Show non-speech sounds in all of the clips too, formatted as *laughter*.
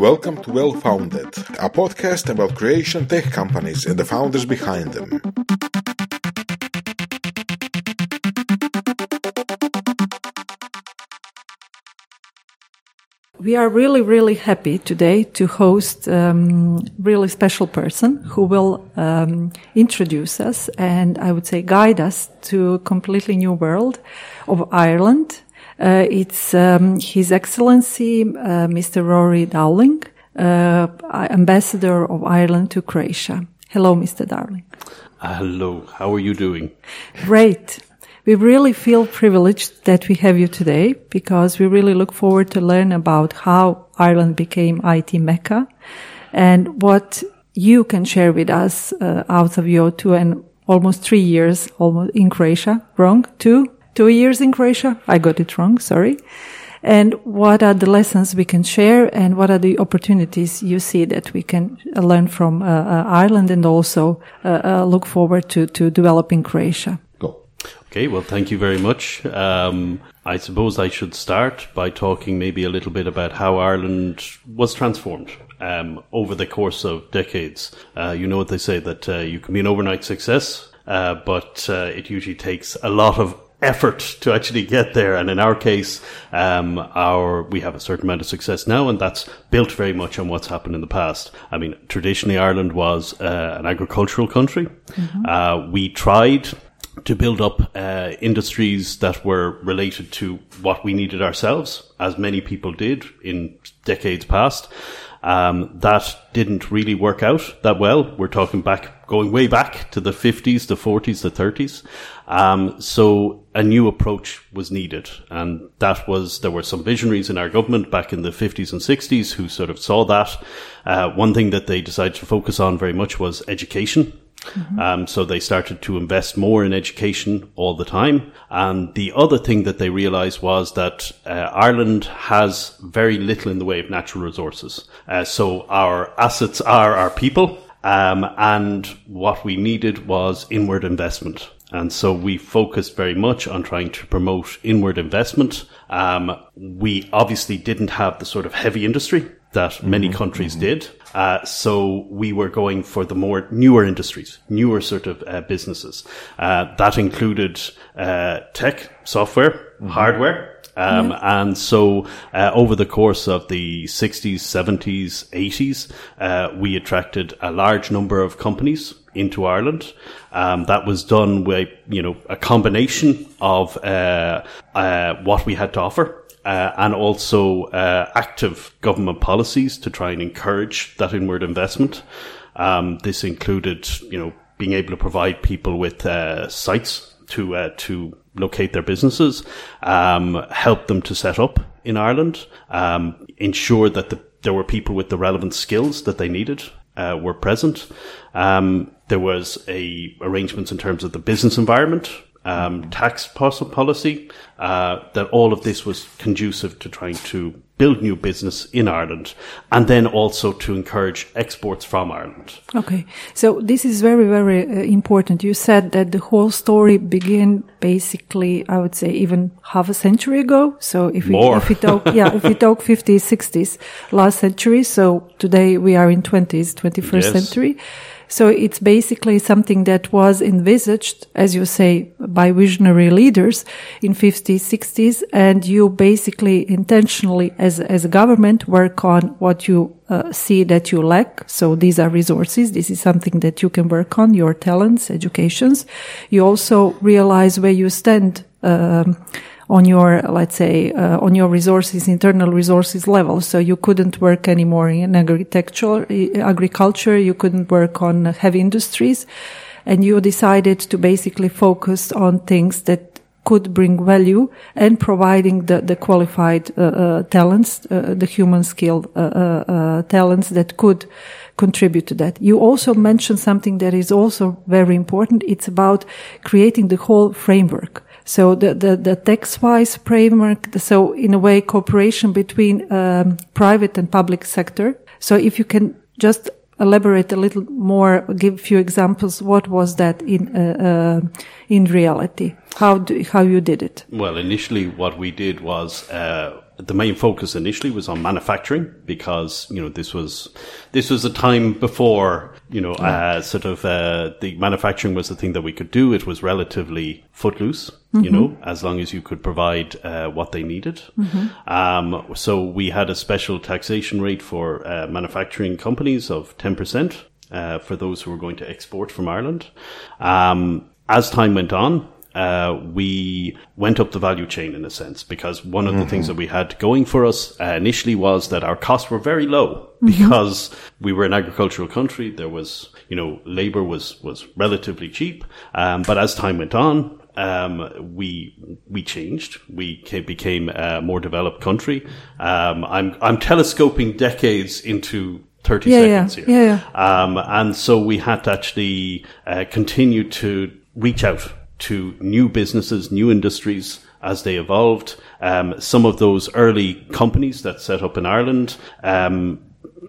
Welcome to Well Founded, a podcast about Croatian tech companies and the founders behind them. We are really, really happy today to host um, really special person who will um, introduce us and I would say guide us to a completely new world of Ireland. Uh, it's um, His Excellency uh, Mr. Ruaidhri Dowling, uh, Ambassador of Ireland to Croatia. Hello, Mr. Dowling. Hello. How are you doing? Great. We really feel privileged that we have you today because we really look forward to learn about how Ireland became IT Mecca and what you can share with us uh, out of your two and almost three years almost in Croatia. Wrong? Two? Two years in Croatia? I got it wrong. Sorry. And what are the lessons we can share and what are the opportunities you see that we can learn from uh, uh, Ireland and also uh, uh, look forward to, to developing Croatia? Okay, well, thank you very much. Um, I suppose I should start by talking maybe a little bit about how Ireland was transformed um, over the course of decades. Uh, you know what they say that uh, you can be an overnight success, uh, but uh, it usually takes a lot of effort to actually get there. And in our case, um, our we have a certain amount of success now, and that's built very much on what's happened in the past. I mean, traditionally Ireland was uh, an agricultural country. Mm-hmm. Uh, we tried to build up uh, industries that were related to what we needed ourselves, as many people did in decades past. Um, that didn't really work out that well. We're talking back, going way back to the 50s, the 40s, the 30s. Um, so a new approach was needed. And that was, there were some visionaries in our government back in the 50s and 60s who sort of saw that. Uh, one thing that they decided to focus on very much was education. Mm-hmm. Um, so they started to invest more in education all the time. And the other thing that they realized was that uh, Ireland has very little in the way of natural resources. Uh, so our assets are our people. Um, and what we needed was inward investment. And so we focused very much on trying to promote inward investment. Um, we obviously didn't have the sort of heavy industry that many mm-hmm. countries mm-hmm. did. Uh, so we were going for the more newer industries, newer sort of uh, businesses. Uh, that included uh, tech, software, mm-hmm. hardware. Um. And so, uh, over the course of the 60s, 70s, 80s, uh, we attracted a large number of companies into Ireland. Um, that was done with, you know, a combination of what we had to offer uh, and also uh, active government policies to try and encourage that inward investment. Um, this included, you know, being able to provide people with uh, sites to uh, to locate their businesses, um, help them to set up in Ireland, um, ensure that the, there were people with the relevant skills that they needed uh, were present. Um, there was a arrangements in terms of the business environment um, tax policy, uh, that all of this was conducive to trying to build new business in Ireland and then also to encourage exports from Ireland. Okay. So this is very, very uh, important. You said that the whole story began basically, I would say even half a century ago. So if we, More. if we talk, yeah, if we talk 50s, 60s, last century. So today we are in 20s, 21st yes. century. So it's basically something that was envisaged, as you say, by visionary leaders in 50s, 60s. And you basically intentionally, as, as a government, work on what you uh, see that you lack. So these are resources. This is something that you can work on, your talents, educations. You also realize where you stand. Um, on your, let's say, uh, on your resources, internal resources level. So you couldn't work anymore in agriculture, agriculture. You couldn't work on heavy industries. And you decided to basically focus on things that could bring value and providing the, the qualified uh, uh, talents, uh, the human skill uh, uh, uh, talents that could contribute to that. You also mentioned something that is also very important. It's about creating the whole framework. So the, the, the tax-wise framework, so in a way, cooperation between um, private and public sector. So if you can just elaborate a little more, give a few examples, what was that in, uh, uh, in reality? How do, how you did it? Well, initially, what we did was uh, the main focus initially was on manufacturing because you know this was this was a time before you know uh, sort of uh, the manufacturing was the thing that we could do. It was relatively footloose, mm-hmm. you know, as long as you could provide uh, what they needed. Mm-hmm. Um, so we had a special taxation rate for uh, manufacturing companies of ten percent. Uh, for those who were going to export from Ireland. Um, as time went on, uh, we went up the value chain in a sense because one of mm-hmm. the things mm-hmm. that we had going for us uh, initially was that our costs were very low mm-hmm. because we were an agricultural country. There was, you know, labor was, was relatively cheap. Um, but as time went on, um, we we changed. We became a more developed country. Um, I'm I'm telescoping decades into 30 yeah, seconds yeah, here. Yeah, yeah. Um, and so we had to actually uh, continue to reach out to new businesses, new industries as they evolved. Um, some of those early companies that set up in Ireland um,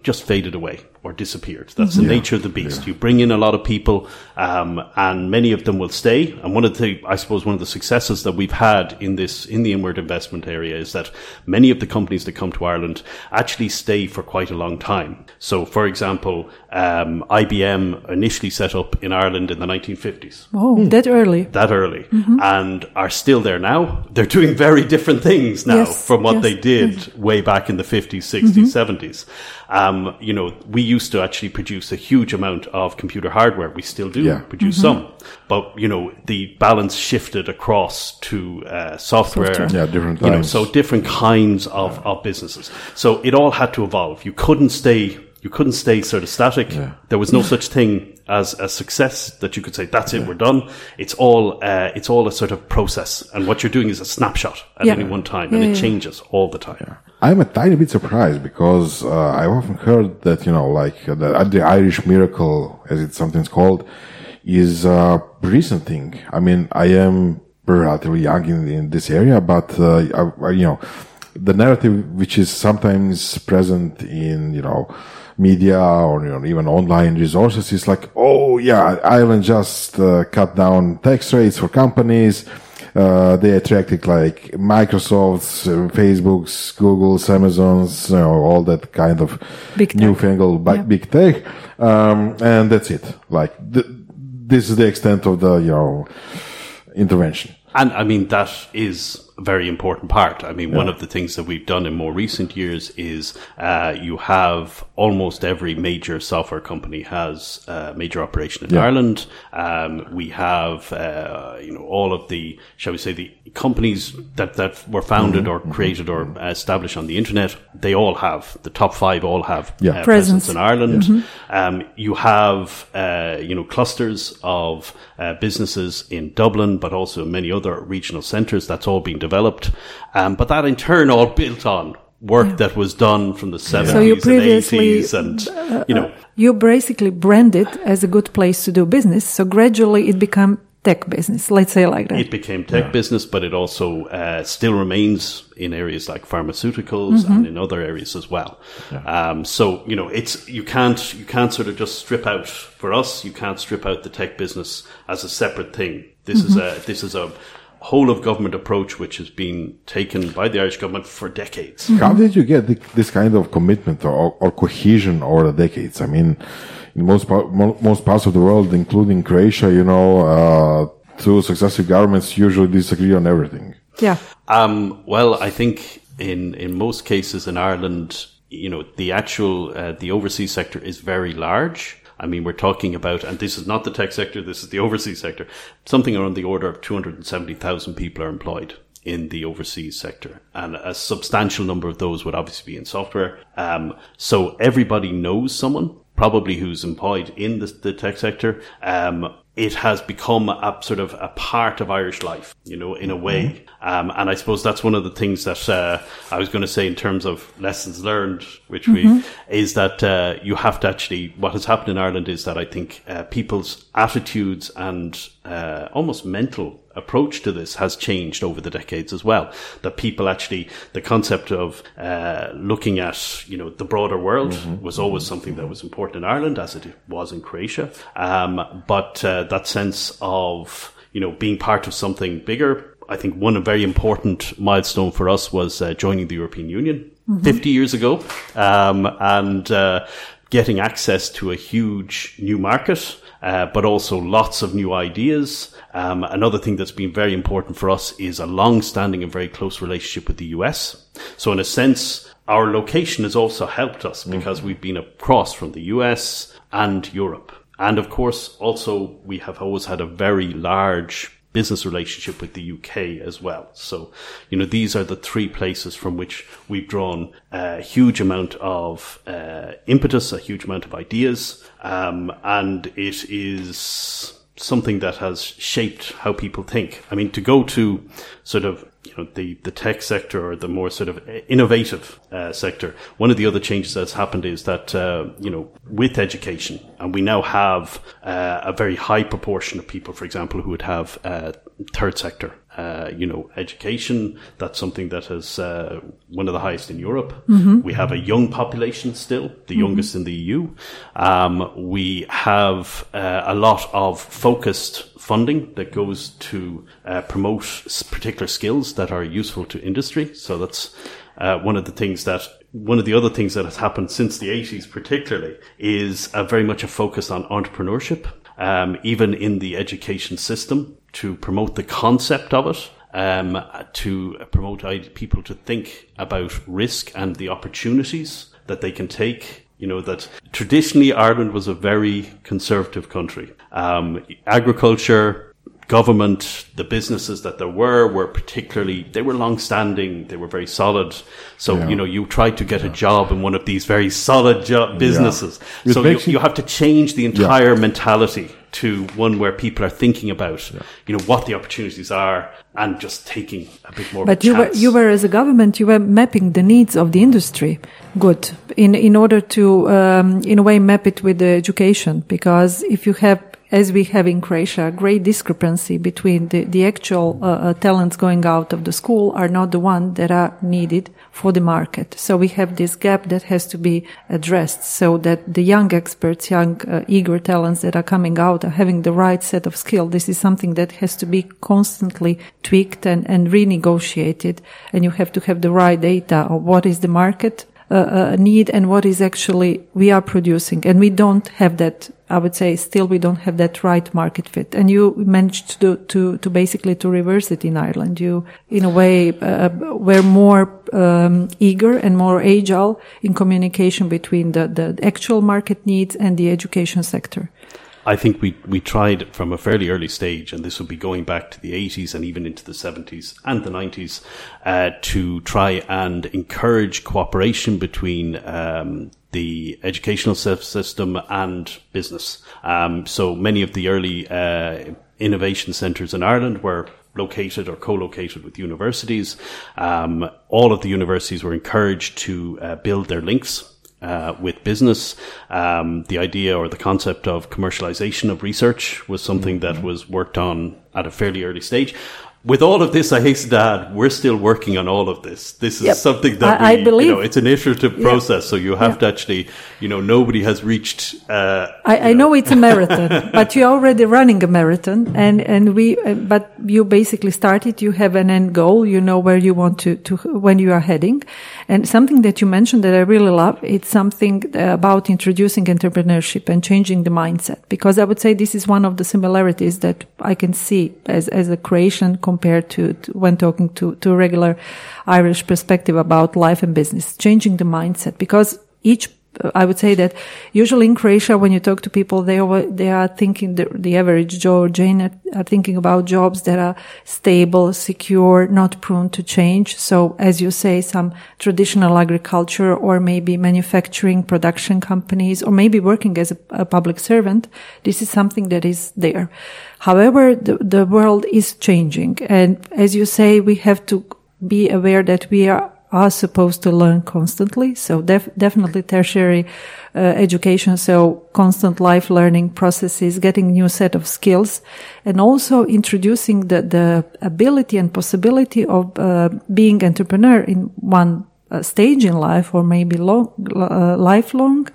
just faded away or disappeared. That's the yeah. nature of the beast. Yeah. You bring in a lot of people, um, and many of them will stay. And one of the, I suppose, one of the successes that we've had in this, in the inward investment area is that many of the companies that come to Ireland actually stay for quite a long time. So, for example, um, IBM initially set up in Ireland in the 1950s. Oh, mm. that early. That early. Mm-hmm. And are still there now. They're doing very different things now yes. from what yes. they did yes. way back in the 50s, 60s, mm-hmm. 70s. Um, you know, we used to actually produce a huge amount of computer hardware. We still do yeah. produce mm-hmm. some, but you know, the balance shifted across to uh, software. software. Yeah, different times. You know, so different kinds of, yeah. of businesses. So it all had to evolve. You couldn't stay you couldn't stay sort of static. Yeah. There was no such thing as a success that you could say that's it, yeah. we're done. It's all uh, it's all a sort of process, and what you're doing is a snapshot at yeah. any one time, and it changes all the time. I'm a tiny bit surprised because uh, I've often heard that you know, like the, the Irish miracle, as it's sometimes called, is a recent thing. I mean, I am relatively young in, in this area, but uh, I, you know, the narrative which is sometimes present in you know media or you know, even online resources is like, oh yeah, Ireland just uh, cut down tax rates for companies. Uh, they attracted like Microsoft's, uh, Facebook's, Google's, Amazon's, you know, all that kind of big newfangled yeah. big tech. Um, and that's it. Like th- this is the extent of the, you know, intervention. And I mean, that is a very important part. I mean, yeah. one of the things that we've done in more recent years is uh, you have almost every major software company has a major operation in yeah. Ireland. Um, we have, uh, you know, all of the, shall we say, the companies that, that were founded mm-hmm. or created or established on the internet. They all have, the top five all have yeah. uh, presence. presence. in Ireland. Mm-hmm. Um, you have, uh, you know, clusters of uh, businesses in Dublin, but also many other regional centres. That's all being developed. Um, but that in turn all built on work yeah. that was done from the 70s so you previously, and 80s and uh, you know you basically branded as a good place to do business so gradually it became tech business let's say like that it became tech yeah. business but it also uh, still remains in areas like pharmaceuticals mm-hmm. and in other areas as well yeah. um, so you know it's you can't you can't sort of just strip out for us you can't strip out the tech business as a separate thing this mm-hmm. is a this is a whole of government approach which has been taken by the Irish government for decades. Mm-hmm. How did you get the, this kind of commitment or, or, cohesion over the decades? I mean, in most most parts of the world, including Croatia, you know, uh, two successive governments usually disagree on everything. Yeah. Um, well, I think in in most cases in Ireland, you know, the actual uh, the overseas sector is very large I mean, we're talking about, and this is not the tech sector, this is the overseas sector, something around the order of 270,000 people are employed in the overseas sector. And a substantial number of those would obviously be in software. Um, so everybody knows someone probably who's employed in the, the tech sector. Um, it has become a sort of a part of Irish life, you know, in a way. Mm-hmm. Um, and I suppose that's one of the things that uh, I was going to say in terms of lessons learned, which mm-hmm. we is that uh, you have to actually. What has happened in Ireland is that I think uh, people's attitudes and uh, almost mental approach to this has changed over the decades as well. That people actually, the concept of uh, looking at, you know, the broader world mm-hmm. was always something that was important in Ireland, as it was in Croatia. Um, but uh, that sense of you know, being part of something bigger. I think one very important milestone for us was uh, joining the European Union mm-hmm. 50 years ago, um, and uh, getting access to a huge new market, uh, but also lots of new ideas. Um, another thing that's been very important for us is a long-standing and very close relationship with the US. So, in a sense, our location has also helped us because mm-hmm. we've been across from the US and Europe. And of course, also we have always had a very large business relationship with the UK as well. So, you know, these are the three places from which we've drawn a huge amount of uh, impetus, a huge amount of ideas, um, and it is something that has shaped how people think. I mean, to go to sort of you know the the tech sector or the more sort of innovative uh, sector, one of the other changes that's happened is that uh, you know with education, and we now have uh, a very high proportion of people, for example, who would have uh, third sector uh, you know, education. That's something that is uh, one of the highest in Europe. Mm-hmm. We have a young population still, the mm-hmm. youngest in the EU. Um, we have uh, a lot of focused funding that goes to uh, promote particular skills that are useful to industry. So that's uh, one of the things that one of the other things that has happened since the 80s, particularly, is very much a focus on entrepreneurship um, even in the education system, to promote the concept of it. Um, to promote people to think about risk and the opportunities that they can take. You know, that traditionally Ireland was a very conservative country. Um, agriculture, government, the businesses that there were were particularly they were long-standing, they were very solid. So yeah. you know you tried to get a job in one of these very solid job businesses. Yeah. So you, you, have to change the entire yeah. mentality to one where people are thinking about you know what the opportunities are and just taking a bit more. But you were you were as a government you were mapping the needs of the industry. Good in in order to um, in a way map it with the education because if you have as we have in Croatia, a great discrepancy between the, the actual uh, uh, talents going out of the school are not the ones that are needed for the market. So we have this gap that has to be addressed so that the young experts, young uh, eager talents that are coming out are having the right set of skill. This is something that has to be constantly tweaked and, and renegotiated. And you have to have the right data of what is the market uh, need and what is actually we are producing. And we don't have that. I would say still we don't have that right market fit. And you managed to to to basically to reverse it in Ireland. You in a way uh, were more um, eager and more agile in communication between the the actual market needs and the education sector. I think we, we tried from a fairly early stage, and this would be going back to the 80s and even into the 70s and the 90s, uh, to try and encourage cooperation between um, the educational system and business. Um, so many of the early uh, innovation centres in Ireland were located or co-located with universities. Um, all of the universities were encouraged to uh, build their links uh, with business. Um, the idea or the concept of commercialization of research was something mm-hmm. that was worked on at a fairly early stage with all of this, I hasten to add, we're still working on all of this. This is yep. something that I, we, I believe, you know, it's an iterative process. So you have to actually, you know, nobody has reached. Uh, I, know. I, know. it's a marathon, *laughs* but you're already running a marathon, and and we, uh, but you basically started. You have an end goal. You know where you want to to when you are heading, and something that you mentioned that I really love. It's something about introducing entrepreneurship and changing the mindset because I would say this is one of the similarities that I can see as as a Croatian compared to, to when talking to, to a regular Irish perspective about life and business, changing the mindset because each uh, I would say that usually in Croatia, when you talk to people, they are, they are thinking the, the average Joe or Jane are, are, thinking about jobs that are stable, secure, not prone to change. So as you say, some traditional agriculture or maybe manufacturing production companies or maybe working as a, a public servant. This is something that is there. However, the, the world is changing. And as you say, we have to be aware that we are, are supposed to learn constantly. So def- definitely tertiary uh, education. So constant life learning processes, getting new set of skills and also introducing the, the ability and possibility of uh, being entrepreneur in one stage in life or maybe long, uh, lifelong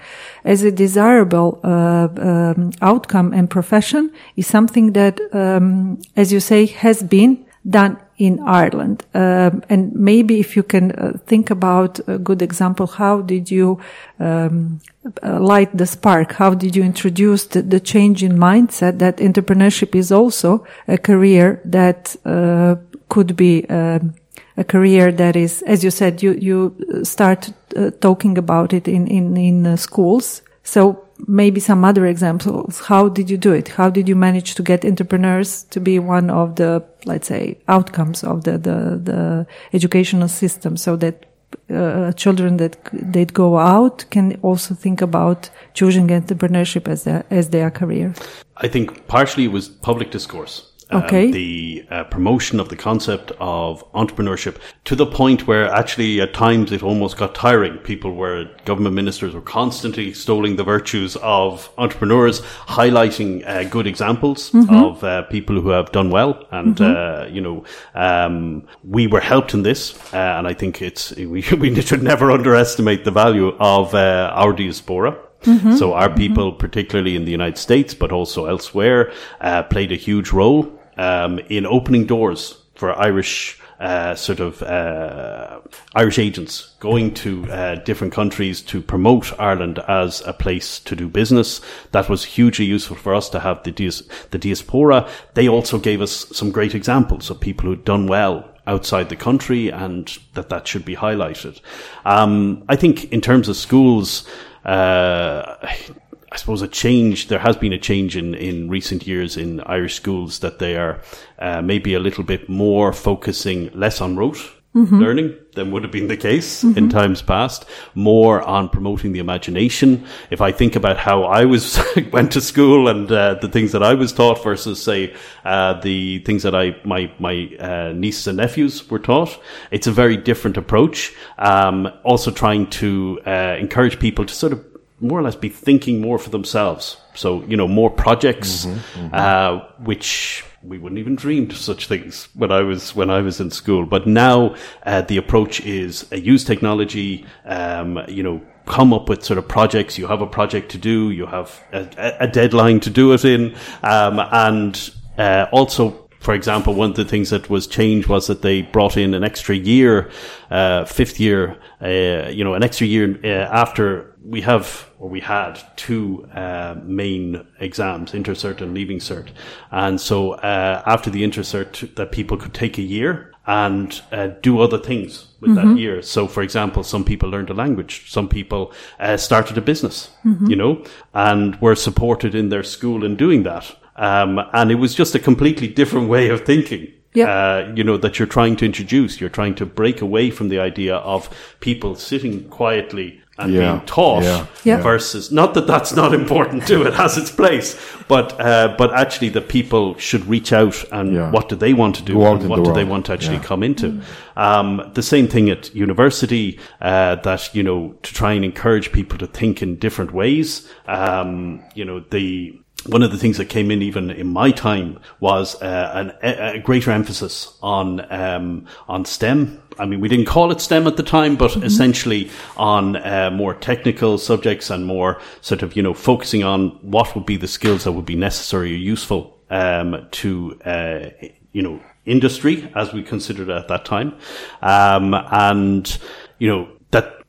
as a desirable uh, um, outcome and profession is something that, um, as you say, has been done in Ireland. Um, and maybe if you can uh, think about a good example, how did you um, uh, light the spark? How did you introduce the, the, change in mindset that entrepreneurship is also a career that uh, could be um, a career that is, as you said, you you start uh, talking about it in in in uh, schools. So maybe some other examples. How did you do it? How did you manage to get entrepreneurs to be one of the, let's say, outcomes of the, the, the educational system so that uh, children that they'd go out can also think about choosing entrepreneurship as their, as their career? I think partially it was public discourse. Um, okay. The uh, promotion of the concept of entrepreneurship to the point where actually at times it almost got tiring. People were, government ministers were constantly extolling the virtues of entrepreneurs, highlighting uh, good examples mm-hmm. of uh, people who have done well. And, mm-hmm. Uh, you know, um, we were helped in this. Uh, and I think it's, we, *laughs* we should never underestimate the value of uh, our diaspora. Mm-hmm. So our people, mm-hmm. particularly in the United States, but also elsewhere, uh, played a huge role um, in opening doors for Irish uh, sort of uh, Irish agents going to uh, different countries to promote Ireland as a place to do business. That was hugely useful for us to have the, dias- the diaspora. They also gave us some great examples of people who'd done well outside the country and that that should be highlighted. Um, I think in terms of schools, I suppose a change. There has been a change in, in recent years in Irish schools that they are uh, maybe a little bit more focusing less on rote mm-hmm. learning than would have been the case mm-hmm. in times past. More on promoting the imagination. If I think about how I was *laughs* went to school and uh, the things that I was taught versus say uh, the things that I my my uh, nieces and nephews were taught, it's a very different approach. Um, also trying to uh, encourage people to sort of more or less be thinking more for themselves. So, you know, more projects, mm-hmm, mm-hmm. Uh, which we wouldn't even dreamed of such things when I was when I was in school. But now uh, the approach is uh, use technology. Um, you know, come up with sort of projects. You have a project to do. You have a, a deadline to do it in, um, and uh, also for example, one of the things that was changed was that they brought in an extra year, uh, fifth year, uh, you know, an extra year uh, after we have or we had two uh, main exams, intercert and leaving cert, and so uh, after the intercert, that people could take a year and uh, do other things with mm-hmm. that year. So, for example, some people learned a language, some people uh, started a business, mm-hmm. you know, and were supported in their school in doing that. Um, and it was just a completely different way of thinking. Yep. Uh, you know, that you're trying to introduce. You're trying to break away from the idea of people sitting quietly and yeah. being taught yeah. Yeah. versus not that that's not important too it has its place but uh, but actually that people should reach out and what do they want to do and what do they want to actually come into mm. um, the same thing at university uh, that you know to try and encourage people to think in different ways um, you know the one of the things that came in even in my time was uh, an, a, greater emphasis on um, on STEM. I mean, we didn't call it STEM at the time, but mm-hmm. essentially on uh, more technical subjects and more sort of you know focusing on what would be the skills that would be necessary or useful um, to uh, you know industry as we considered it at that time, um, and you know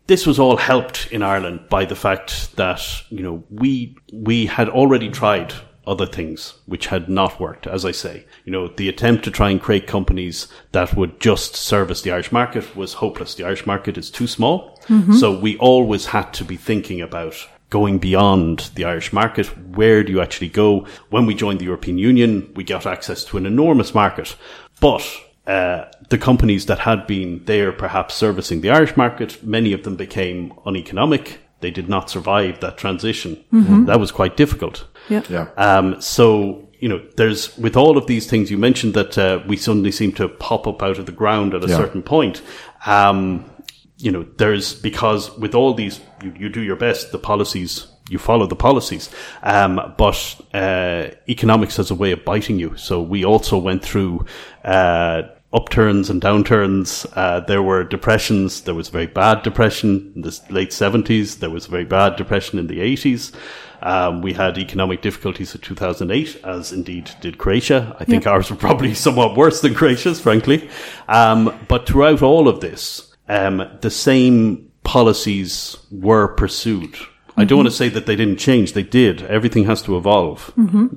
this was all helped in Ireland by the fact that, you know, we, we had already tried other things which had not worked, as I say. You know, the attempt to try and create companies that would just service the Irish market was hopeless. The Irish market is too small. Mm-hmm. So we always had to be thinking about going beyond the Irish market. Where do you actually go? When we joined the European Union, we got access to an enormous market, but uh, the companies that had been there perhaps servicing the Irish market, many of them became uneconomic. They did not survive that transition. Mm-hmm. That was quite difficult. Yeah. yeah. Um, so, you know, there's, with all of these things, you mentioned that uh, we suddenly seem to pop up out of the ground at a yeah. certain point. Um, you know, there's, because with all these, you, you do your best, the policies you follow the policies. Um, but uh, economics has a way of biting you. So we also went through uh, upturns and downturns. Uh, there were depressions. There was a very bad depression in the late 70s. There was a very bad depression in the 80s. Um, we had economic difficulties in 2008, as indeed did Croatia. I think ours were probably *laughs* somewhat worse than Croatia's, frankly. Um, but throughout all of this, um, the same policies were pursued. I don't want to say that they didn't change. They did. Everything has to evolve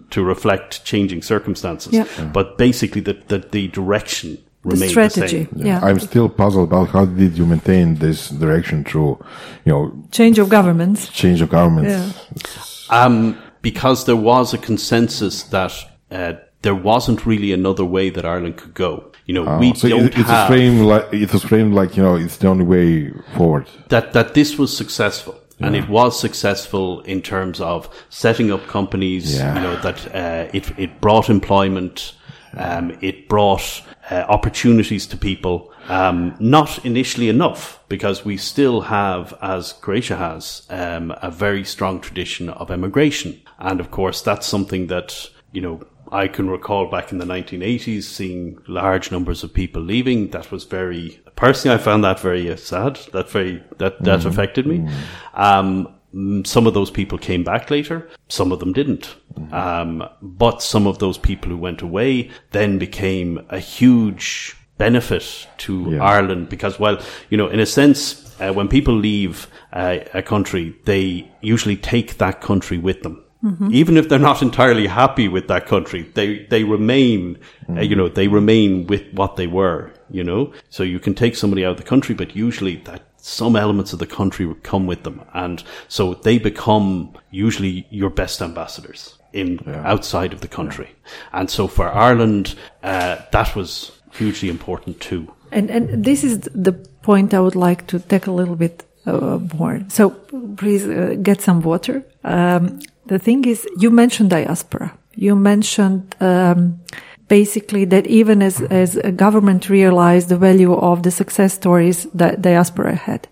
to reflect changing circumstances. Yeah. But basically, the, the, the direction The strategy. the same. Yeah. I'm still puzzled about how did you maintain this direction through, you know, Change of governments. change of government. Yeah. Um, because there was a consensus that uh, there wasn't really another way that Ireland could go. You know, we Oh, so don't it, it's have framed like it was framed like you know it's the only way forward. that that this was successful. And it was successful in terms of setting up companies. Yeah. You know that uh, it it brought employment, um, it brought uh, opportunities to people. Um, not initially enough because we still have, as Croatia has, um, a very strong tradition of emigration, and of course that's something that you know I can recall back in the 1980s seeing large numbers of people leaving. That was very personally, I found that very uh, sad. That very that that affected me. Um, mm, some of those people came back later. Some of them didn't. Um, but some of those people who went away then became a huge benefit to Yeah. Ireland because, well, you know, in a sense, uh, when people leave uh, a country, they usually take that country with them. Even if they're not entirely happy with that country, they they remain, uh, you know, they remain with what they were. You know, so you can take somebody out of the country, but usually that some elements of the country would come with them, and so they become usually your best ambassadors in outside of the country. And so for Ireland, uh, that was hugely important too. And and this is the point I would like to take a little bit uh, more. So please uh, get some water. Um, the thing is, you mentioned diaspora. You mentioned um, basically that even as as a government realized the value of the success stories that diaspora had.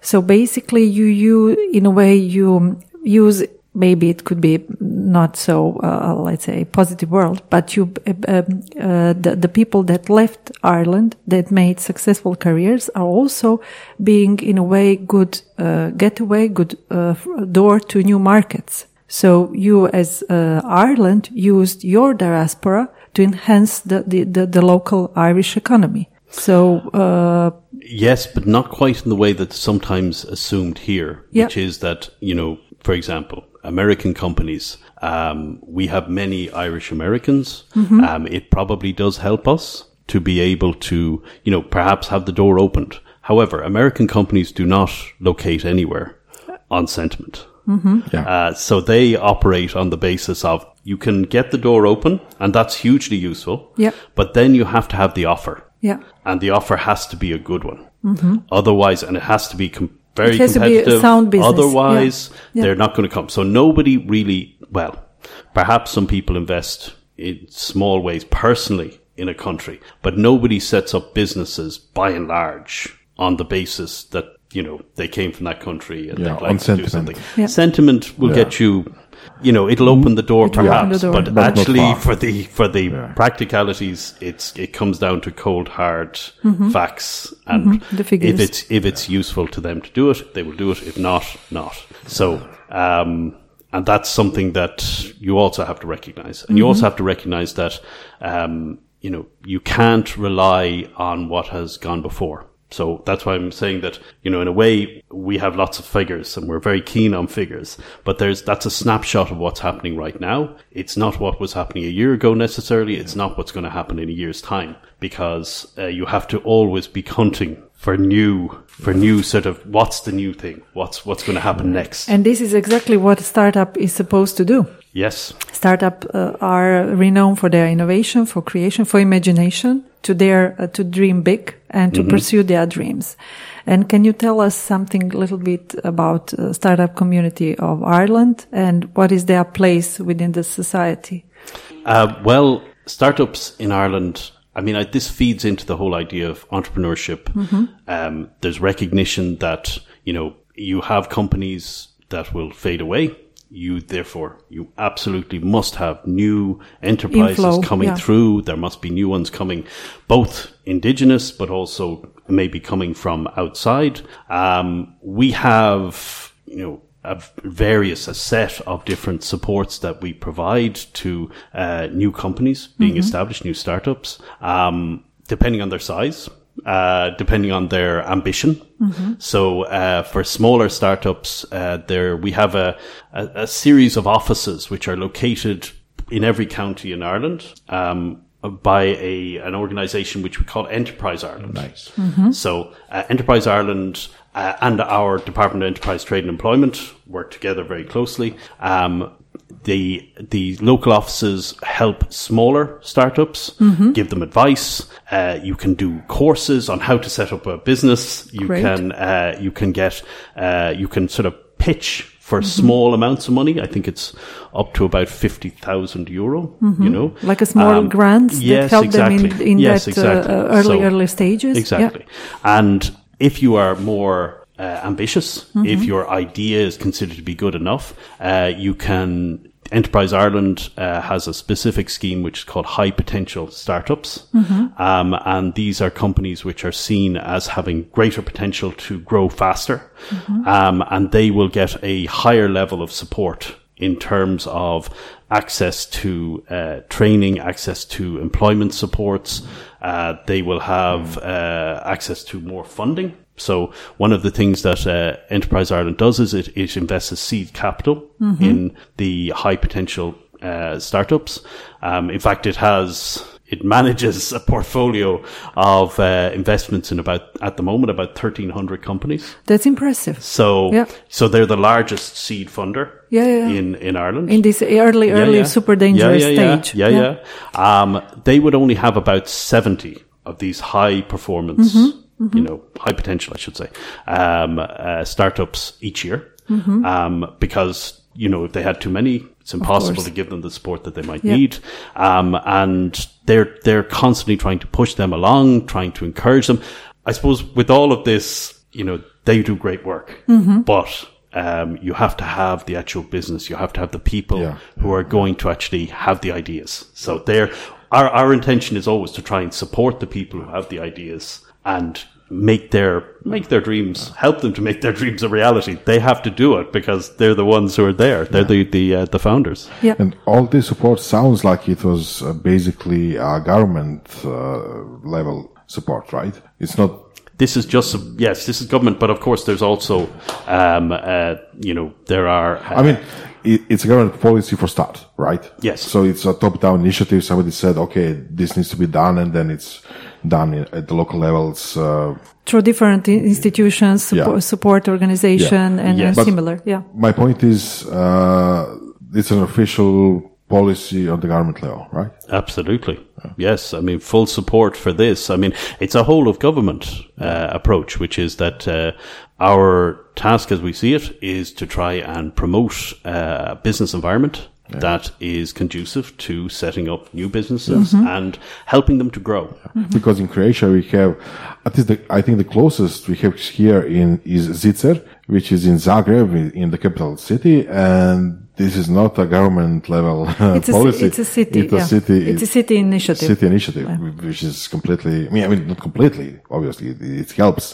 So basically, you you in a way you use maybe it could be not so uh, let's say positive world but you uh, um, uh, the, the people that left ireland that made successful careers are also being in a way good uh, getaway good uh, door to new markets so you as uh, ireland used your diaspora to enhance the, the, the, the local irish economy so uh, Yes, but not quite in the way that's sometimes assumed here, Yeah. which is that, you know, for example, American companies, um, we have many Irish Americans. Um, it probably does help us to be able to, you know, perhaps have the door opened. However, American companies do not locate anywhere on sentiment. Yeah. Uh, so they operate on the basis of you can get the door open, and that's hugely useful. Yeah. But then you have to have the offer yeah and the offer has to be a good one. Otherwise, and it has to be com- very It has to be competitive. sound business. Otherwise, Yeah. Yeah. they're not going to come. So nobody really, well, perhaps some people invest in small ways personally in a country, but nobody sets up businesses by and large on the basis that you know they came from that country and Yeah, they'd like to do sentiment. something. Yeah. Sentiment will get you. You know, it'll open the door, It will perhaps, the door. but But not actually, far. for the for the practicalities, it's it comes down to cold hard facts, and Mm-hmm. The if it's if it's useful to them to do it, they will do it. If not, not. So, um, and that's something that you also have to recognize, and you Mm-hmm. also have to recognize that um, you know you can't rely on what has gone before. So that's why I'm saying that, you know, in a way, we have lots of figures and we're very keen on figures, but there's, that's a snapshot of what's happening right now. It's not what was happening a year ago necessarily. It's not what's going to happen in a year's time because uh, you have to always be hunting for new, for new sort of what's the new thing? What's, what's going to happen next? and this is exactly what a startup is supposed to do yes. startup uh, are renowned for their innovation, for creation, for imagination, to dare uh, to dream big and to pursue their dreams. And can you tell us something a little bit about uh, startup community of Ireland and what is their place within the society? Uh, well, startups in Ireland, I mean, I, this feeds into the whole idea of entrepreneurship. Um, there's recognition that, you know, you have companies that will fade away. You therefore you absolutely must have new enterprises Inflow, coming yeah. through. There must be new ones coming, both indigenous but also maybe coming from outside. Um, we have you know a various a set of different supports that we provide to uh, new companies being established, new startups, um, depending on their size. Uh, depending on their ambition. So, uh, for smaller startups, uh, there, we have a, a, a series of offices which are located in every county in Ireland, um, by a, an organization which we call Enterprise Ireland. Nice. So, uh, Enterprise Ireland uh, and our Department of Enterprise, Trade and Employment work together very closely. Um, the the local offices help smaller startups, give them advice. Uh, you can do courses on how to set up a business. You Great. can uh, you can get uh, you can sort of pitch for small amounts of money. I think it's up to about fifty thousand euro. You know, Like a small Um, grants that yes, help them in, exactly. in Yes, that exactly. uh, early, So- early stages. Yeah. Exactly. And if you are more uh, ambitious, Mm-hmm. if your idea is considered to be good enough, uh, you can. Enterprise Ireland uh, has a specific scheme which is called High Potential Startups. Mm-hmm. Um, and these are companies which are seen as having greater potential to grow faster. Mm-hmm. Um, and they will get a higher level of support in terms of access to uh, training, access to employment supports. Uh, they will have uh, access to more funding. So one of the things that uh, Enterprise Ireland does is it, it invests seed capital in the high potential uh, startups. Um, in fact, it has it manages a portfolio of uh, investments in about at the moment about thirteen hundred companies. That's impressive. So Yeah. so they're the largest seed funder Yeah, yeah, in in Ireland. In this early, early, super dangerous stage. Yeah, yeah. yeah. Um, they would only have about 70 of these high performance, Mm-hmm, you know, high potential, I should say, um, uh, startups each year. Mm-hmm. Um, because, you know, if they had too many, it's impossible to give them the support that they might Yeah. need. Um, and they're, they're constantly trying to push them along, trying to encourage them. I suppose with all of this, you know, they do great work, Mm-hmm. but um, you have to have the actual business. You have to have the people Yeah. who are going to actually have the ideas. So there, our, our intention is always to try and support the people who have the ideas and make their, make their dreams, help them to make their dreams a reality. They have to do it because they're the ones who are there. They're the, the, uh, the founders. Yeah. And all this support sounds like it was uh, basically a government uh, level support, right? It's not. This is just, yes, this is government, but of course there's also, um, uh, you know, there are, uh, I mean, it's a government policy for start, right? Yes. So it's a top-down initiative. Somebody said, "Okay, this needs to be done," and then it's done at the local levels. Uh, Through different institutions, support, Yeah. support organization, and, Yes. and similar. Yeah. my point is, uh, it's an official policy on the government level, right? Absolutely. Yes. I mean, full support for this. I mean, it's a whole of government uh, approach, which is that uh, our task as we see it is to try and promote uh, a business environment that is conducive to setting up new businesses mm-hmm. and helping them to grow. Because in Croatia we have, at least the, I think the closest we have here in is Zicer, which is in Zagreb, in the capital city, and this is not a government level uh, It's a, ci- policy. it's a city. It's a yeah. city. It's a city initiative. city initiative, which is completely. I mean, I mean, not completely. Obviously, it, it helps,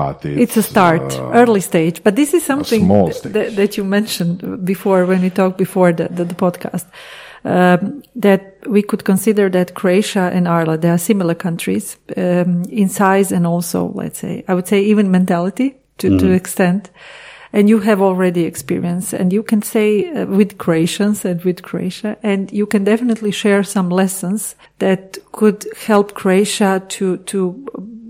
but it's, It's a start, uh, early stage. But this is something small th- stage. that, that you mentioned before when we talked before the, the, the podcast. Um, that we could consider that Croatia and Ireland, they are similar countries, um, in size and also, let's say, I would say even mentality to, to extent. And you have already experience and you can say uh, with Croatians and with Croatia, and you can definitely share some lessons that could help Croatia to, to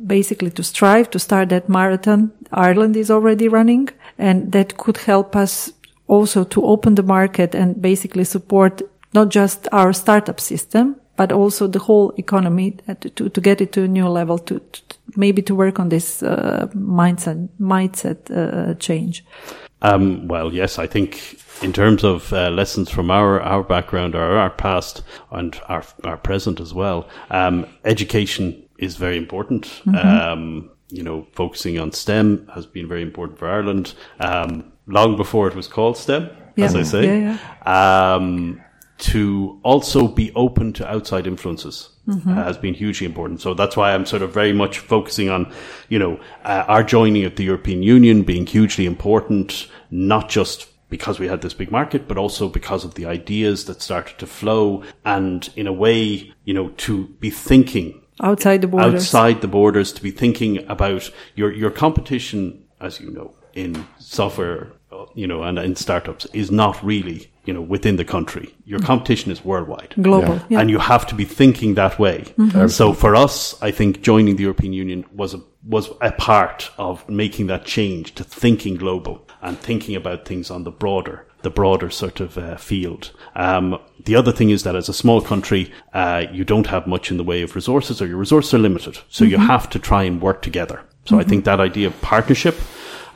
basically to strive to start that marathon. Ireland is already running and that could help us also to open the market and basically support not just our startup system, but also the whole economy uh, to, to, get it to a new level to, to maybe to work on this uh, mindset, mindset uh, change. Um, well, yes, I think in terms of uh, lessons from our, our background or our past and our, our present as well, um, education is very important. Um, you know, focusing on STEM has been very important for Ireland. Um, long before it was called STEM, as I say. Yeah, Um, to also be open to outside influences Mm-hmm. uh, has been hugely important. So that's why I'm sort of very much focusing on, you know, uh, our joining of the European Union being hugely important, not just because we had this big market, but also because of the ideas that started to flow and in a way, you know, to be thinking Outside the borders. outside the borders to be thinking about your your competition, as you know, in software, uh, you know, and in startups is not really you know within the country. Your competition is worldwide. Global. Yeah. And you have to be thinking that way. So for us, I think joining the European Union was a was a part of making that change to thinking global and thinking about things on the broader the broader sort of uh, field. Um, the other thing is that as a small country, uh, you don't have much in the way of resources, or your resources are limited. So you have to try and work together. So I think that idea of partnership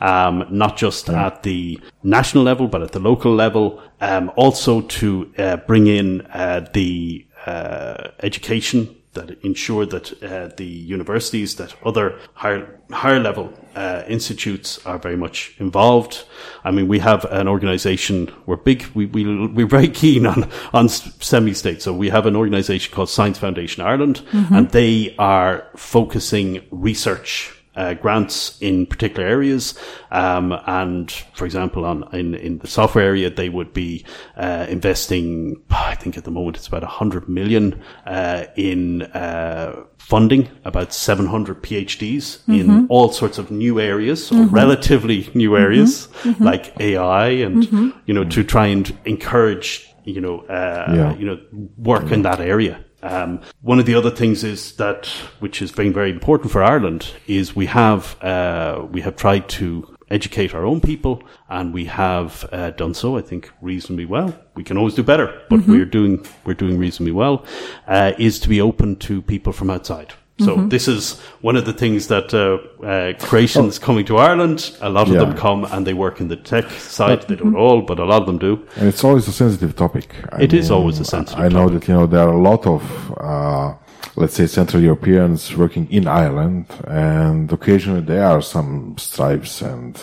um, not just at the national level, but at the local level. Um, also to uh, bring in uh, the uh, education that ensure that uh, the universities, that other higher higher level uh, institutes are very much involved. I mean, we have an organisation. We're big. We, we we're very *laughs* keen on on semi state. So we have an organisation called Science Foundation Ireland, and they are focusing research uh, grants in particular areas. Um, and for example, on in, in the software area, they would be uh, investing. I think at the moment it's about hundred million uh, in uh, funding about seven hundred PhDs in all sorts of new areas or relatively new areas like AI, and you know to try and encourage you know uh, Yeah. you know work in that area. Um, one of the other things is that, which is very, very important for Ireland, is we have uh, we have tried to educate our own people, and we have uh, done so, I think, reasonably well. We can always do better, but we're doing we're doing reasonably well. Uh, is to be open to people from outside. So this is one of the things that uh, uh, Croatians coming to Ireland. A lot of Yeah. them come and they work in the tech side. They don't all, but a lot of them do. And it's always a sensitive topic. I It is always a sensitive I know that you know there are a lot of, uh, let's say, Central Europeans working in Ireland, and occasionally there are some stripes and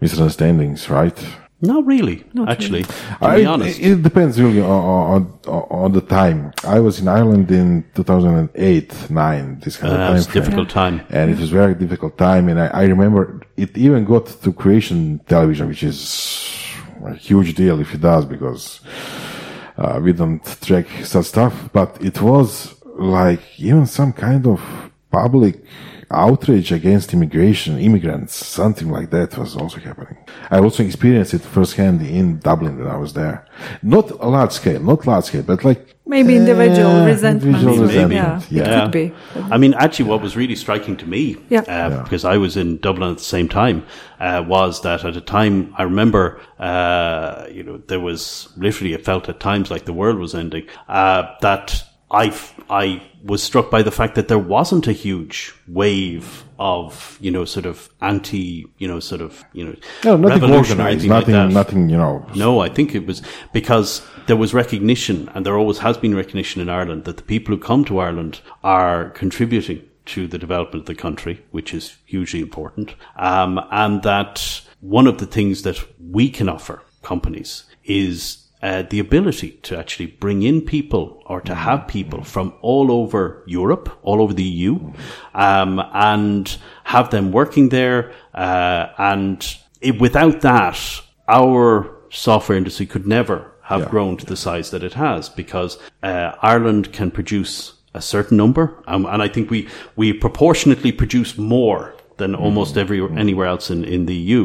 misunderstandings, right? Not really, actually. To I- be honest, It, it depends really on, on on the time. I was in Ireland in 2008, nine, this kind of uh, time it's frame. difficult time. and it was very difficult time. And I, I remember it even got to Croatian television, which is a huge deal if it does because uh, we don't track such stuff. But it was like even some kind of public outrage against immigration, immigrants, something like that was also happening. I also experienced it firsthand in Dublin when I was there. Not a large scale, not large scale, but like Maybe individual eh, resentment. individual Maybe. resentment. Yeah, Yeah. it could be. I mean, actually, what was really striking to me, Yeah. uh, because I was in Dublin at the same time, uh, was that at a time I remember, uh, you know, there was literally it felt at times like the world was ending. Uh, that I I was struck by the fact that there wasn't a huge wave of you know sort of anti you know sort of you know No, nothing organized, anything like that. nothing, you know, No, I think it was because there was recognition, and there always has been recognition in Ireland, that the people who come to Ireland are contributing to the development of the country, which is hugely important. Um, and that one of the things that we can offer companies is uh, the ability to actually bring in people or to have people from all over Europe, all over the EU, um, and have them working there. Uh, and it, without that, our software industry could never have Yeah. grown to the size that it has because uh, Ireland can produce a certain number, um, and I think we we proportionately produce more than almost every anywhere else in in the EU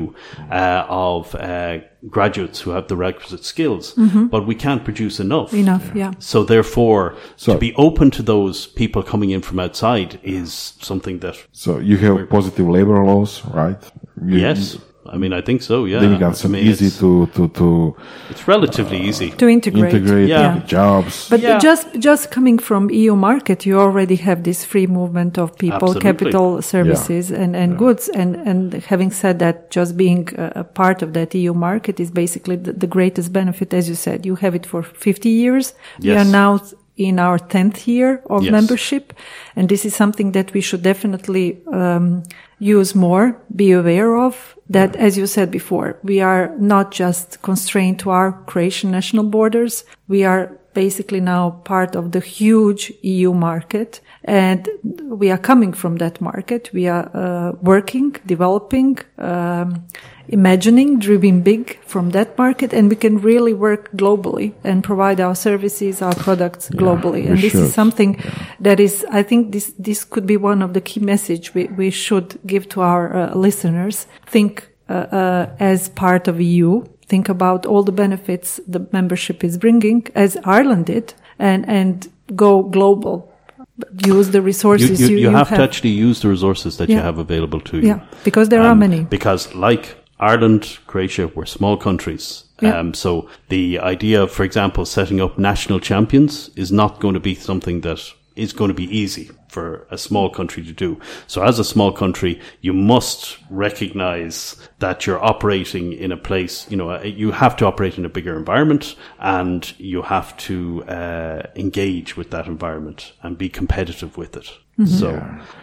uh, of uh, graduates who have the requisite skills, but we can't produce enough. Enough, yeah. So therefore, So- to be open to those people coming in from outside is something that So you have positive labor laws, right? You- yes, I mean I think so. Yeah, Then you I mean, easy it's, to to to it's relatively easy. To integrate. integrate Yeah. jobs. But Yeah. just just coming from EU market, you already have this free movement of people, Absolutely. capital, services, and, and goods. And and having said that, just being a, a part of that EU market is basically the, the greatest benefit. As you said, you have it for fifty years. We are now in our 10th year of Yes. membership. And this is something that we should definitely um, use more, be aware of. That, as you said before, we are not just constrained to our Croatian national borders. We are basically now part of the huge EU market and we are coming from that market. We are uh, working, developing, um, imagining, dreaming big from that market and we can really work globally and provide our services, our products globally. we and this should. is something that is, I think this, this could be one of the key message we, we should give to our uh, listeners. Think uh, uh, as part of EU. Think about all the benefits the membership is bringing, as Ireland did, and and go global. Use the resources you, you, you have, to actually use the resources that you have available to you. Yeah, because there are Um, many. Because, like Ireland, Croatia, we're small countries. Yeah. Um, so the idea of, for example, setting up national champions is not going to be something that is going to be easy for a small country to do. So as a small country, you must recognize that you're operating in a place, you know, uh, you have to operate in a bigger environment and you have to uh, engage with that environment and be competitive with it. Mm-hmm. So,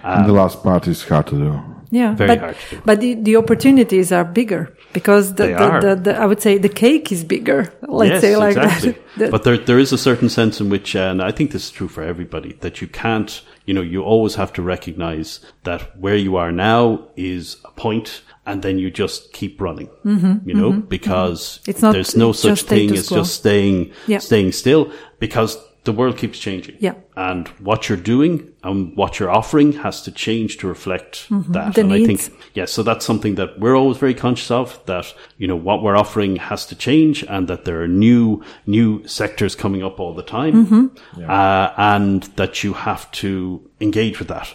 and the last part is hard to do. Yeah, Very but, hard to do. but the, the opportunities are bigger because the, They the, are. the, the I would say the cake is bigger. Let's yes, say like exactly. that. *laughs* But there, there is a certain sense in which, and I think this is true for everybody, that you can't, you know, you always have to recognize that where you are now is a point, and then you just keep running, you know, because Mm-hmm. It's not there's no such thing as just staying, Yeah. staying still, because the world keeps changing. Yeah. And what you're doing and what you're offering has to change to reflect that. Mm-hmm. The and I needs. think yeah, so that's something that we're always very conscious of. That you know what we're offering has to change, and that there are new new sectors coming up all the time, Mm-hmm. uh, and that you have to engage with that.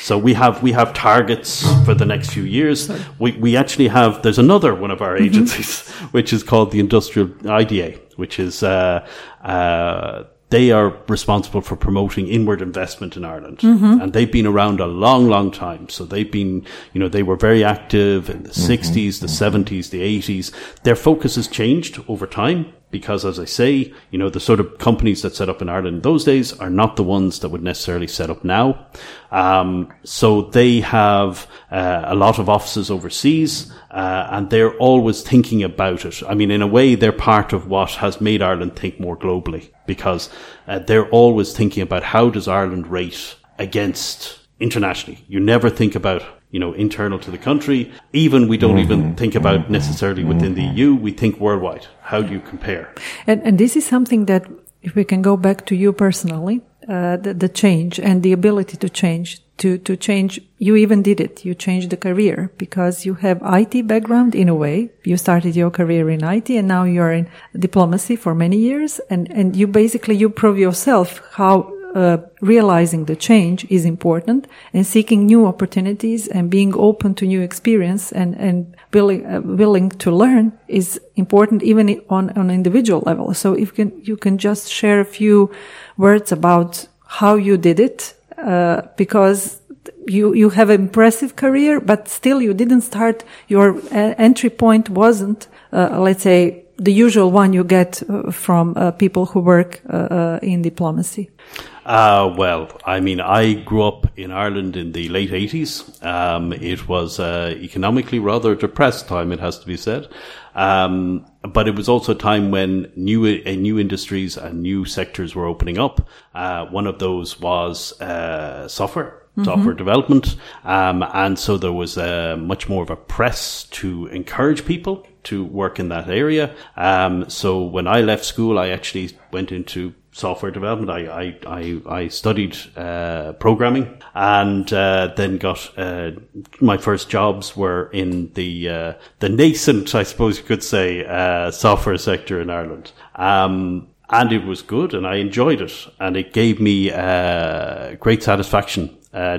So we have we have targets for the next few years. We we actually have there's another one of our Mm-hmm. agencies *laughs* which is called the Industrial IDA, which is uh, uh, they are responsible for promoting inward investment in Ireland, Mm-hmm. and they've been around a long, long time. So they've been, you know, they were very active in the '60s, the '70s, the '80s. Their focus has changed over time because, as I say, you know, the sort of companies that set up in Ireland those days are not the ones that would necessarily set up now. Um, so they have uh, a lot of offices overseas, uh, and they're always thinking about it. I mean, in a way, they're part of what has made Ireland think more globally because uh, they're always thinking about how does Ireland rate against internationally. You never think about you know internal to the country. Even we don't even think about necessarily within the EU. We think worldwide. How do you compare? And, and this is something that, if we can go back to you personally, uh, the, the change and the ability to change, to, to change, you even did it. You changed the career because you have IT background in a way. You started your career in IT and now you're in diplomacy for many years. And, and you basically, you prove yourself how uh, realizing the change is important and seeking new opportunities and being open to new experience and, and willing, uh, willing to learn is important even on an individual level. So if you can, you can just share a few words about how you did it, uh, because you, you have an impressive career, but still you didn't start, your uh, entry point wasn't, uh, let's say, the usual one you get uh, from uh, people who work uh, in diplomacy. Uh, well, I mean, I grew up in Ireland in the late 80s. Um, it was uh, economically rather depressed time, it has to be said. Um, but it was also a time when new uh, new industries and new sectors were opening up. Uh, one of those was uh, software. Software development, um, and so there was uh, much more of a press to encourage people to work in that area. Um, so when I left school, I actually went into software development. I I I, I studied uh, programming and uh, then got uh, my first jobs were in the uh, the nascent, I suppose you could say, uh, software sector in Ireland. Um, and it was good, and I enjoyed it, and it gave me uh, great satisfaction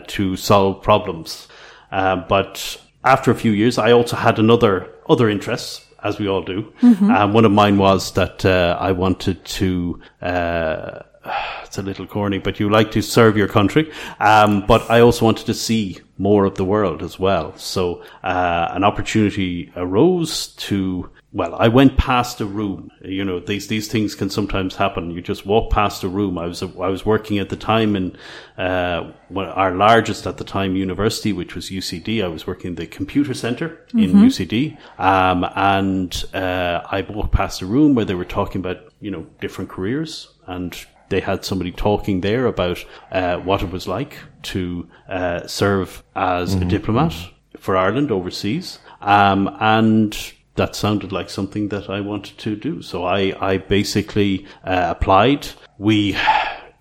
to solve problems. But after a few years, I also had another other interests as we all do. Um, one of mine was that uh, I wanted to. Uh, it's a little corny, but you like to serve your country. Um, but I also wanted to see more of the world as well. So uh, an opportunity arose to well, I went past a room. You know, these these things can sometimes happen. You just walk past a room. I was I was working at the time in uh, our largest at the time university, which was UCD. I was working in the computer center mm-hmm. in UCD, um, and uh, I walked past a room where they were talking about you know different careers and they had somebody talking there about uh, what it was like to uh, serve as mm-hmm. a diplomat for Ireland overseas. Um, and that sounded like something that I wanted to do. So I, I basically uh, applied. We,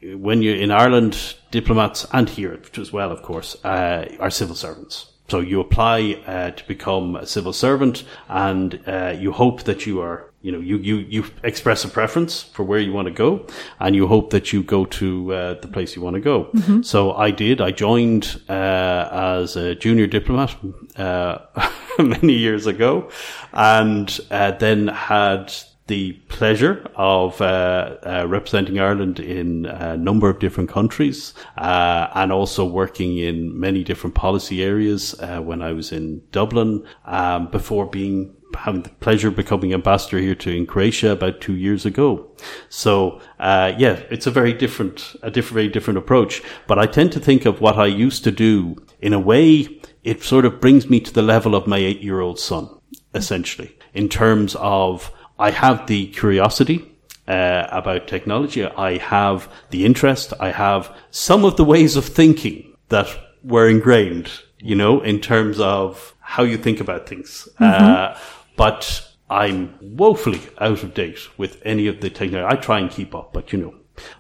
when you're in Ireland, diplomats and here as well, of course, uh, are civil servants. So you apply uh, to become a civil servant, and uh, you hope that you are, you know, you, you you express a preference for where you want to go, and you hope that you go to uh, the place you want to go. Mm-hmm. So I did. I joined uh, as a junior diplomat uh, *laughs* many years ago, and uh, then had the pleasure of uh, uh, representing Ireland in a number of different countries uh, and also working in many different policy areas uh, when I was in Dublin um, before being having the pleasure of becoming ambassador here to in Croatia about two years ago. So uh, yeah, it's a very different, a different, very different approach. But I tend to think of what I used to do in a way. It sort of brings me to the level of my eight-year-old son, essentially, in terms of I have the curiosity uh, about technology. I have the interest. I have some of the ways of thinking that were ingrained, you know, in terms of how you think about things. Mm-hmm. Uh, but I'm woefully out of date with any of the technology. I try and keep up, but you know,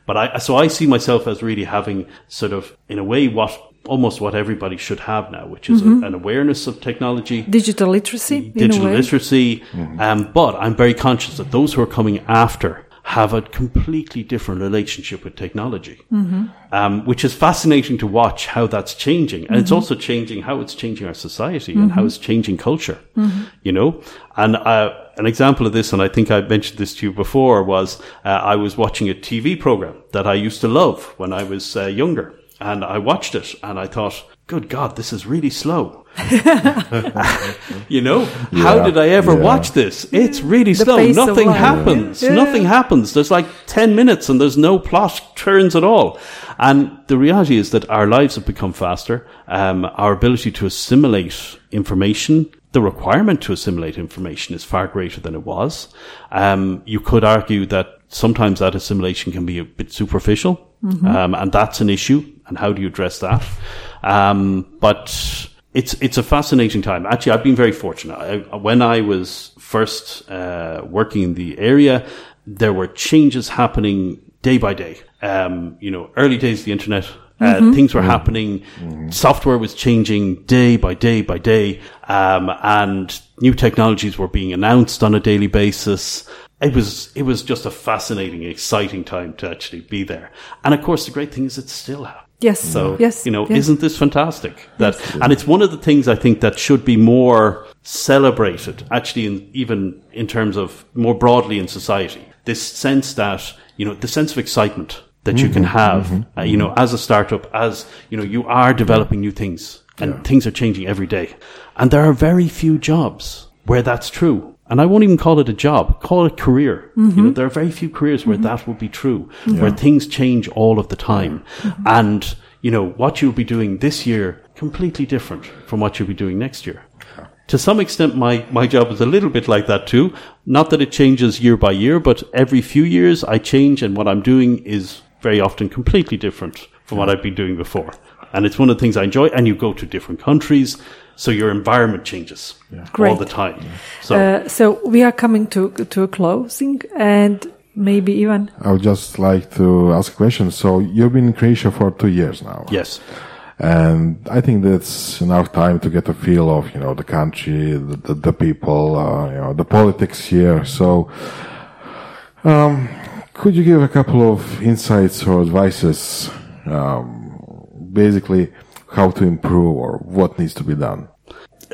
but I, so I see myself as really having sort of, in a way, what almost what everybody should have now, which is mm-hmm. a, an awareness of technology, digital literacy, digital literacy. Mm-hmm. Um, but I'm very conscious that those who are coming after have a completely different relationship with technology, mm-hmm. um, which is fascinating to watch how that's changing, and it's mm-hmm. also changing how it's changing our society and how mm-hmm. it's changing culture. Mm-hmm. You know, and uh, an example of this, and I think I mentioned this to you before, was uh, I was watching a TV program that I used to love when I was uh, younger and I watched it and I thought, good God, this is really slow. *laughs* you know, yeah, how did I ever yeah. watch this? It's really the slow. Nothing happens. Yeah. Nothing happens. There's like 10 minutes and there's no plot turns at all. And the reality is that our lives have become faster. Um, our ability to assimilate information the requirement to assimilate information is far greater than it was. Um, you could argue that sometimes that assimilation can be a bit superficial, mm-hmm. um, and that's an issue and how do you address that? Um, but it's it's a fascinating time. Actually, I've been very fortunate. I, when I was first uh, working in the area, there were changes happening day by day. Um, you know, early days of the internet. Uh, mm-hmm. Things were mm-hmm. happening. Mm-hmm. Software was changing day by day by day, um, and new technologies were being announced on a daily basis it was it was just a fascinating, exciting time to actually be there. And of course, the great thing is it's still happening. Yes. So, yes. you know, yes. isn't this fantastic? That, yes. and it's one of the things I think that should be more celebrated, actually, in, even in terms of more broadly in society. This sense that, you know, the sense of excitement that mm-hmm, you can mm-hmm. have, mm-hmm, uh, you know, as a startup, as, you know, you are developing new things and yeah. things are changing every day. And there are very few jobs where that's true and I won't even call it a job, call it a career. Mm-hmm. You know, there are very few careers where mm-hmm. that will be true, yeah. where things change all of the time. Mm-hmm. And, you know, what you'll be doing this year, completely different from what you'll be doing next year. To some extent, my, my job is a little bit like that too. Not that it changes year by year, but every few years I change and what I'm doing is very often completely different from what I've been doing before. And it's one of the things I enjoy. And you go to different countries so your environment changes yeah. all the time. So, uh, so we are coming to to a closing, and maybe even I would just like to ask a question. So you've been in Croatia for two years now. Yes. And I think that's enough time to get a feel of, you know, the country, the, the, the people, uh, you know, the politics here. So, um, could you give a couple of insights or advices, um, basically how to improve or what needs to be done?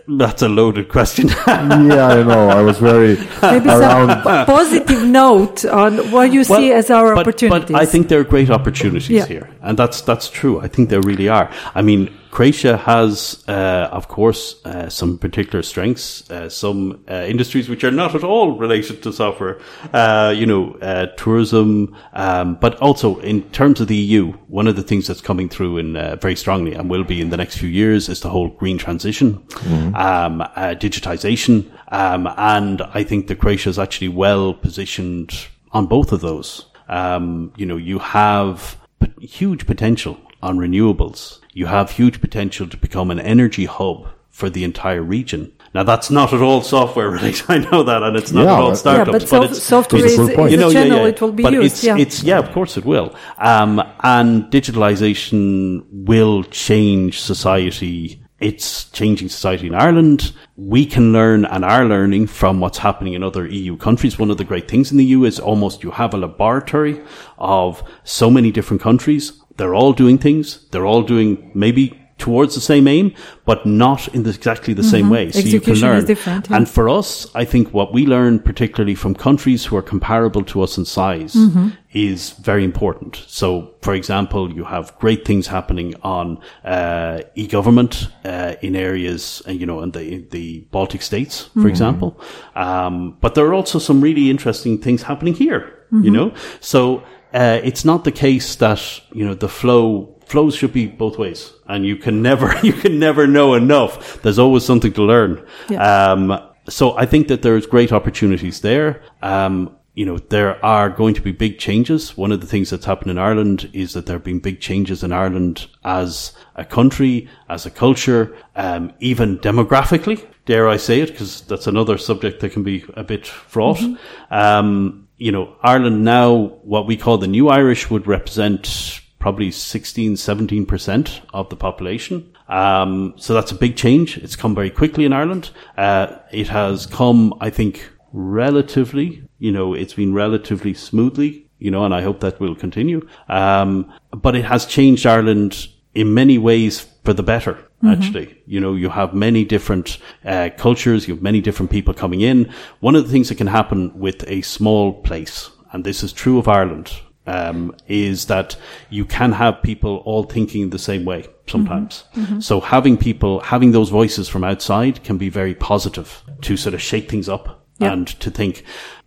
That's a loaded question. *laughs* yeah, I know. I was very *laughs* maybe around. some positive note on what you well, see as our but, opportunities. But I think there are great opportunities yeah. here, and that's that's true. I think there really are. I mean, Croatia has, uh, of course, uh, some particular strengths, uh, some uh, industries which are not at all related to software, uh, you know, uh, tourism, um, but also in terms of the EU, one of the things that's coming through in very strongly and will be in the next few years is the whole green transition, mm-hmm. um, digitization, um, and I think that Croatia is actually well positioned on both of those. Um, you know, you have p- huge potential on renewables. You have huge potential to become an energy hub for the entire region. Now that's not at all software related. *laughs* I know that, and it's not yeah, at all startups. Yeah, but, but it's, software is, is you know, channel. Yeah, yeah. It will be but used. It's, yeah. it's yeah, of course it will. Um, and digitalization will change society. It's changing society in Ireland. We can learn and are learning from what's happening in other EU countries. One of the great things in the EU is almost you have a laboratory of so many different countries they're all doing things. They're all doing maybe towards the same aim, but not in the, exactly the mm-hmm. same way. So Execution you can learn. Is different, yeah. And for us, I think what we learn, particularly from countries who are comparable to us in size, mm-hmm. is very important. So, for example, you have great things happening on uh, e-government uh, in areas, uh, you know, in the the Baltic states, for mm-hmm. example. Um, but there are also some really interesting things happening here. You mm-hmm. know, so uh, it's not the case that you know the flow flows should be both ways, and you can never *laughs* you can never know enough. There's always something to learn. Um, so I think that there's great opportunities there. Um, you know, there are going to be big changes. One of the things that's happened in Ireland is that there have been big changes in Ireland as a country, as a culture, um, even demographically. Dare I say it? Because that's another subject that can be a bit fraught. Mm-hmm. Um, you know, Ireland now, what we call the new Irish would represent probably 16, 17% of the population. Um, so that's a big change. It's come very quickly in Ireland. Uh, it has come, I think, relatively, you know, it's been relatively smoothly, you know, and I hope that will continue. Um, but it has changed Ireland in many ways for the better. Mm-hmm. Actually, you know, you have many different uh, cultures, you have many different people coming in. One of the things that can happen with a small place, and this is true of Ireland, um, is that you can have people all thinking the same way sometimes. Mm-hmm. Mm-hmm. So having people, having those voices from outside can be very positive to sort of shake things up yep. and to think,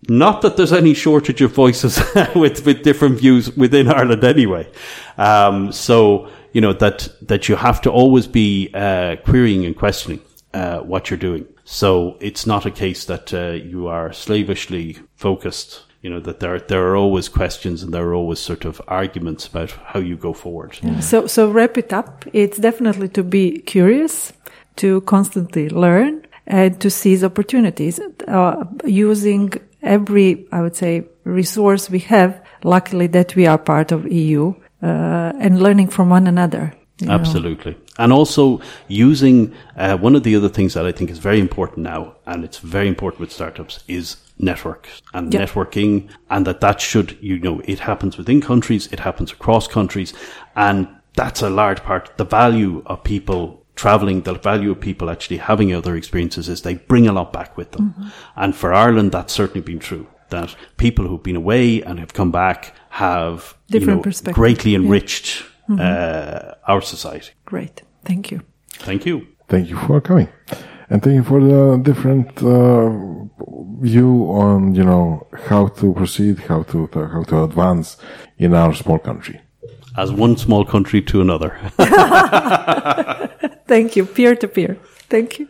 not that there's any shortage of voices *laughs* with, with different views within Ireland anyway. Um, so, you know, that, that you have to always be, uh, querying and questioning, uh, what you're doing. So it's not a case that, uh, you are slavishly focused. You know, that there, there are always questions and there are always sort of arguments about how you go forward. Yeah. So, so wrap it up. It's definitely to be curious, to constantly learn and to seize opportunities, uh, using every, I would say, resource we have. Luckily that we are part of EU and learning from one another. Absolutely. Know. And also using uh, one of the other things that I think is very important now, and it's very important with startups, is networks and yep. networking, and that that should, you know, it happens within countries, it happens across countries, and that's a large part. The value of people traveling, the value of people actually having other experiences is they bring a lot back with them. Mm-hmm. And for Ireland, that's certainly been true that people who've been away and have come back have Different you know, greatly enriched yeah. mm-hmm. uh, our society. Great. Thank you. Thank you. Thank you for coming. And thank you for the different uh, view on, you know, how to proceed, how to, how to advance in our small country. As one small country to another. *laughs* thank you. Peer to peer. Thank you.